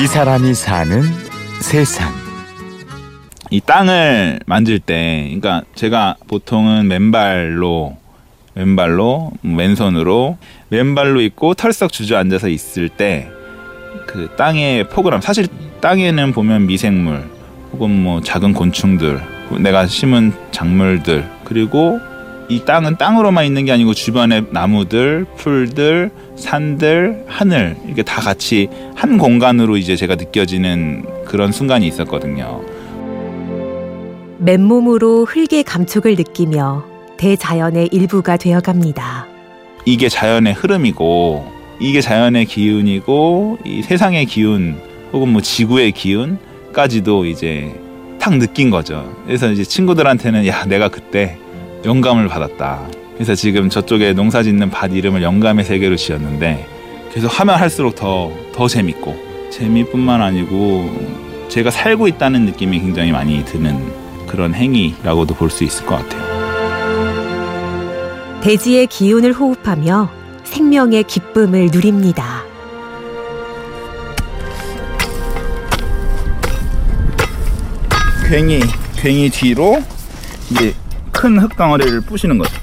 이 사람이 사는 세상. 이 땅을 만질 때, 그러니까 제가 보통은 맨발로, 왼발로, 왼손으로, 왼발로 있고 털썩 주저앉아서 있을 때, 그 땅의 포그람, 사실 땅에는 보면 미생물, 혹은 뭐 작은 곤충들, 내가 심은 작물들, 그리고 이 땅은 땅으로만 있는 게 아니고 주변에 나무들, 풀들, 산들, 하늘 이게 다 같이 한 공간으로 이제 제가 느껴지는 그런 순간이 있었거든요. 맨몸으로 흙의 감촉을 느끼며 대자연의 일부가 되어갑니다. 이게 자연의 흐름이고 이게 자연의 기운이고 이 세상의 기운 혹은 뭐 지구의 기운까지도 이제 탁 느낀 거죠. 그래서 이제 친구들한테는 야 내가 그때 영감을 받았다. 그래서 지금 저쪽에 농사 짓는 밭 이름을 영감의 세계로 지었는데 계속 하면 할수록 더, 더 재밌고 재미뿐만 아니고 제가 살고 있다는 느낌이 굉장히 많이 드는 그런 행위라고도 볼 수 있을 것 같아요. 대지의 기운을 호흡하며 생명의 기쁨을 누립니다. 괭이, 괭이 뒤로 이제 큰 흙덩어리를 부시는 거죠.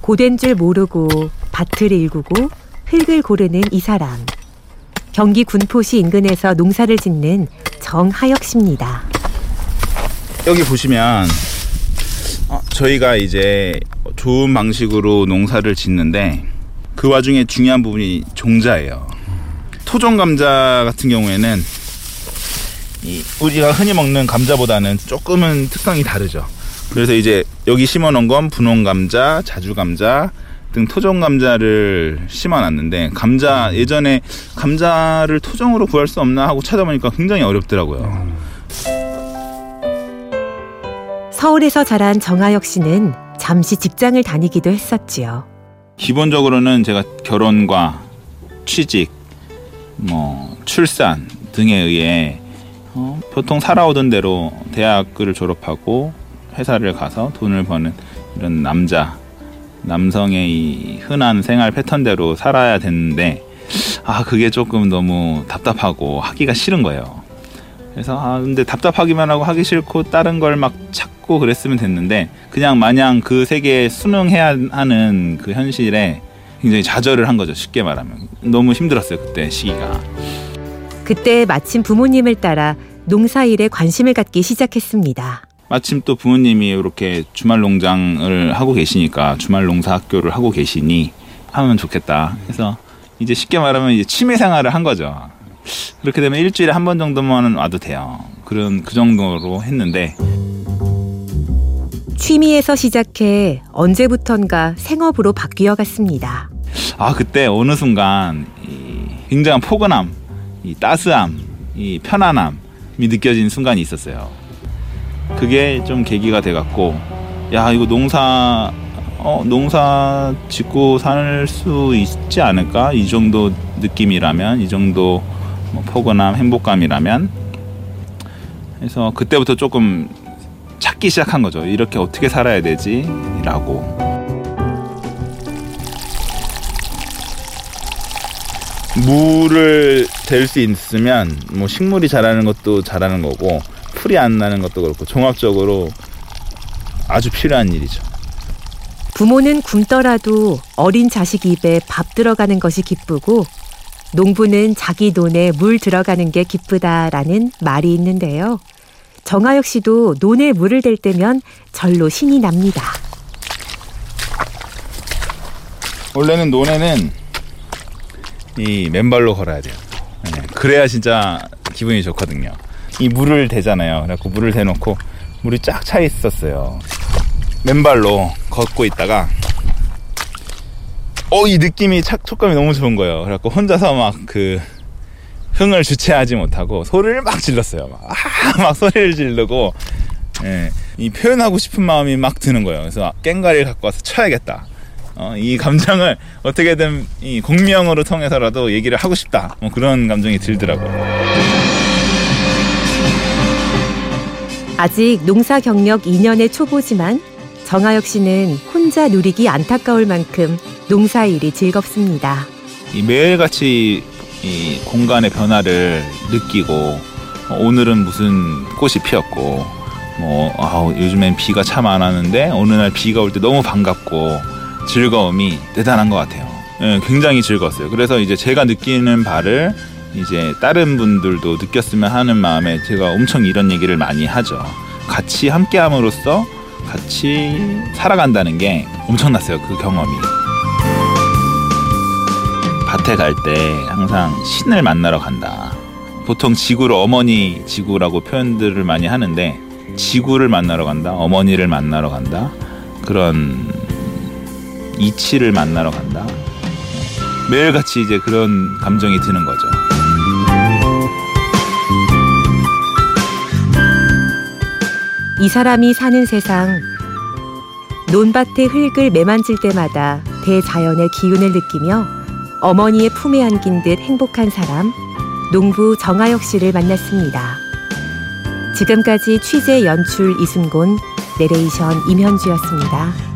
고된 줄 모르고 밭을 일구고 흙을 고르는 이 사람. 경기 군포시 인근에서 농사를 짓는 정하역 씨입니다. 여기 보시면 어, 저희가 이제 좋은 방식으로 농사를 짓는데 그 와중에 중요한 부분이 종자예요. 토종 감자 같은 경우에는 이 우리가 흔히 먹는 감자보다는 조금은 특성이 다르죠. 그래서 이제 여기 심어놓은 건 분홍 감자, 자주 감자 등 토종 감자를 심어놨는데 감자 예전에 감자를 토종으로 구할 수 없나 하고 찾아보니까 굉장히 어렵더라고요. 서울에서 자란 정하역 씨는 잠시 직장을 다니기도 했었지요. 기본적으로는 제가 결혼과 취직, 뭐 출산 등에 의해 어, 보통 살아오던 대로 대학을 졸업하고 회사를 가서 돈을 버는 이런 남자 남성의 이 흔한 생활 패턴대로 살아야 되는데 아 그게 조금 너무 답답하고 하기가 싫은 거예요. 그래서 아 근데 답답하기만 하고 하기 싫고 다른 걸 막 찾고 그랬으면 됐는데 그냥 마냥 그 세계에 순응해야 하는 그 현실에 굉장히 좌절을 한 거죠 쉽게 말하면 너무 힘들었어요 그때 시기가 그때 마침 부모님을 따라 농사일에 관심을 갖기 시작했습니다. 마침 또 부모님이 이렇게 주말 농장을 하고 계시니까 주말 농사 학교를 하고 계시니 하면 좋겠다. 그래서 이제 쉽게 말하면 이제 취미 생활을 한 거죠. 그렇게 되면 일주일에 한 번 정도만 와도 돼요. 그런 그 정도로 했는데 취미에서 시작해 언제부턴가 생업으로 바뀌어 갔습니다. 아 그때 어느 순간 이 굉장한 포근함, 이 따스함, 이 편안함이 느껴진 순간이 있었어요. 그게 좀 계기가 돼갖고 야 이거 농사 어, 농사 짓고 살 수 있지 않을까? 이 정도 느낌이라면 이 정도 뭐 포근함 행복감이라면. 그래서 그때부터 조금 찾기 시작한 거죠. 이렇게 어떻게 살아야 되지라고. 물을 댈 수 있으면 뭐 식물이 자라는 것도 자라는 거고 풀이 안 나는 것도 그렇고 종합적으로 아주 필요한 일이죠. 부모는 굶더라도 어린 자식 입에 밥 들어가는 것이 기쁘고 농부는 자기 논에 물 들어가는 게 기쁘다라는 말이 있는데요. 정하역 씨도 논에 물을 댈 때면 절로 신이 납니다. 원래는 논에는 이 맨발로 걸어야 돼요. 네, 그래야 진짜 기분이 좋거든요. 이 물을 대잖아요. 그래갖고 물을 대놓고 물이 쫙 차 있었어요. 맨발로 걷고 있다가 어 이 느낌이 착 촉감이 너무 좋은 거예요. 그래갖고 혼자서 막 그 흥을 주체하지 못하고 소리를 막 질렀어요. 막, 아, 막 소리를 지르고 예, 이 표현하고 싶은 마음이 막 드는 거예요. 그래서 깽가리를 갖고 와서 쳐야겠다. 어, 이 감정을 어떻게든 이 공명으로 통해서라도 얘기를 하고 싶다. 뭐 그런 감정이 들더라고요. 아직 농사 경력 2년의 초보지만 정하역 씨는 혼자 누리기 안타까울 만큼 농사 일이 즐겁습니다. 이 매일같이 이 공간의 변화를 느끼고 어, 오늘은 무슨 꽃이 피었고 뭐 아우 요즘엔 비가 참안 왔는데 어느 날 비가 올 때 너무 반갑고 즐거움이 대단한 것 같아요. 예, 굉장히 즐거웠어요. 그래서 이제 제가 느끼는 바를 이제 다른 분들도 느꼈으면 하는 마음에 제가 엄청 이런 얘기를 많이 하죠. 같이 함께함으로써 같이 살아간다는 게 엄청났어요. 그 경험이. 밭에 갈 때 항상 신을 만나러 간다. 보통 지구를 어머니 지구라고 표현들을 많이 하는데 지구를 만나러 간다, 어머니를 만나러 간다, 그런 이치를 만나러 간다. 매일같이 이제 그런 감정이 드는 거죠. 이 사람이 사는 세상 논밭의 흙을 매만질 때마다 대자연의 기운을 느끼며 어머니의 품에 안긴 듯 행복한 사람 농부 정하역 씨를 만났습니다. 지금까지 취재 연출 이순곤 내레이션 임현주였습니다.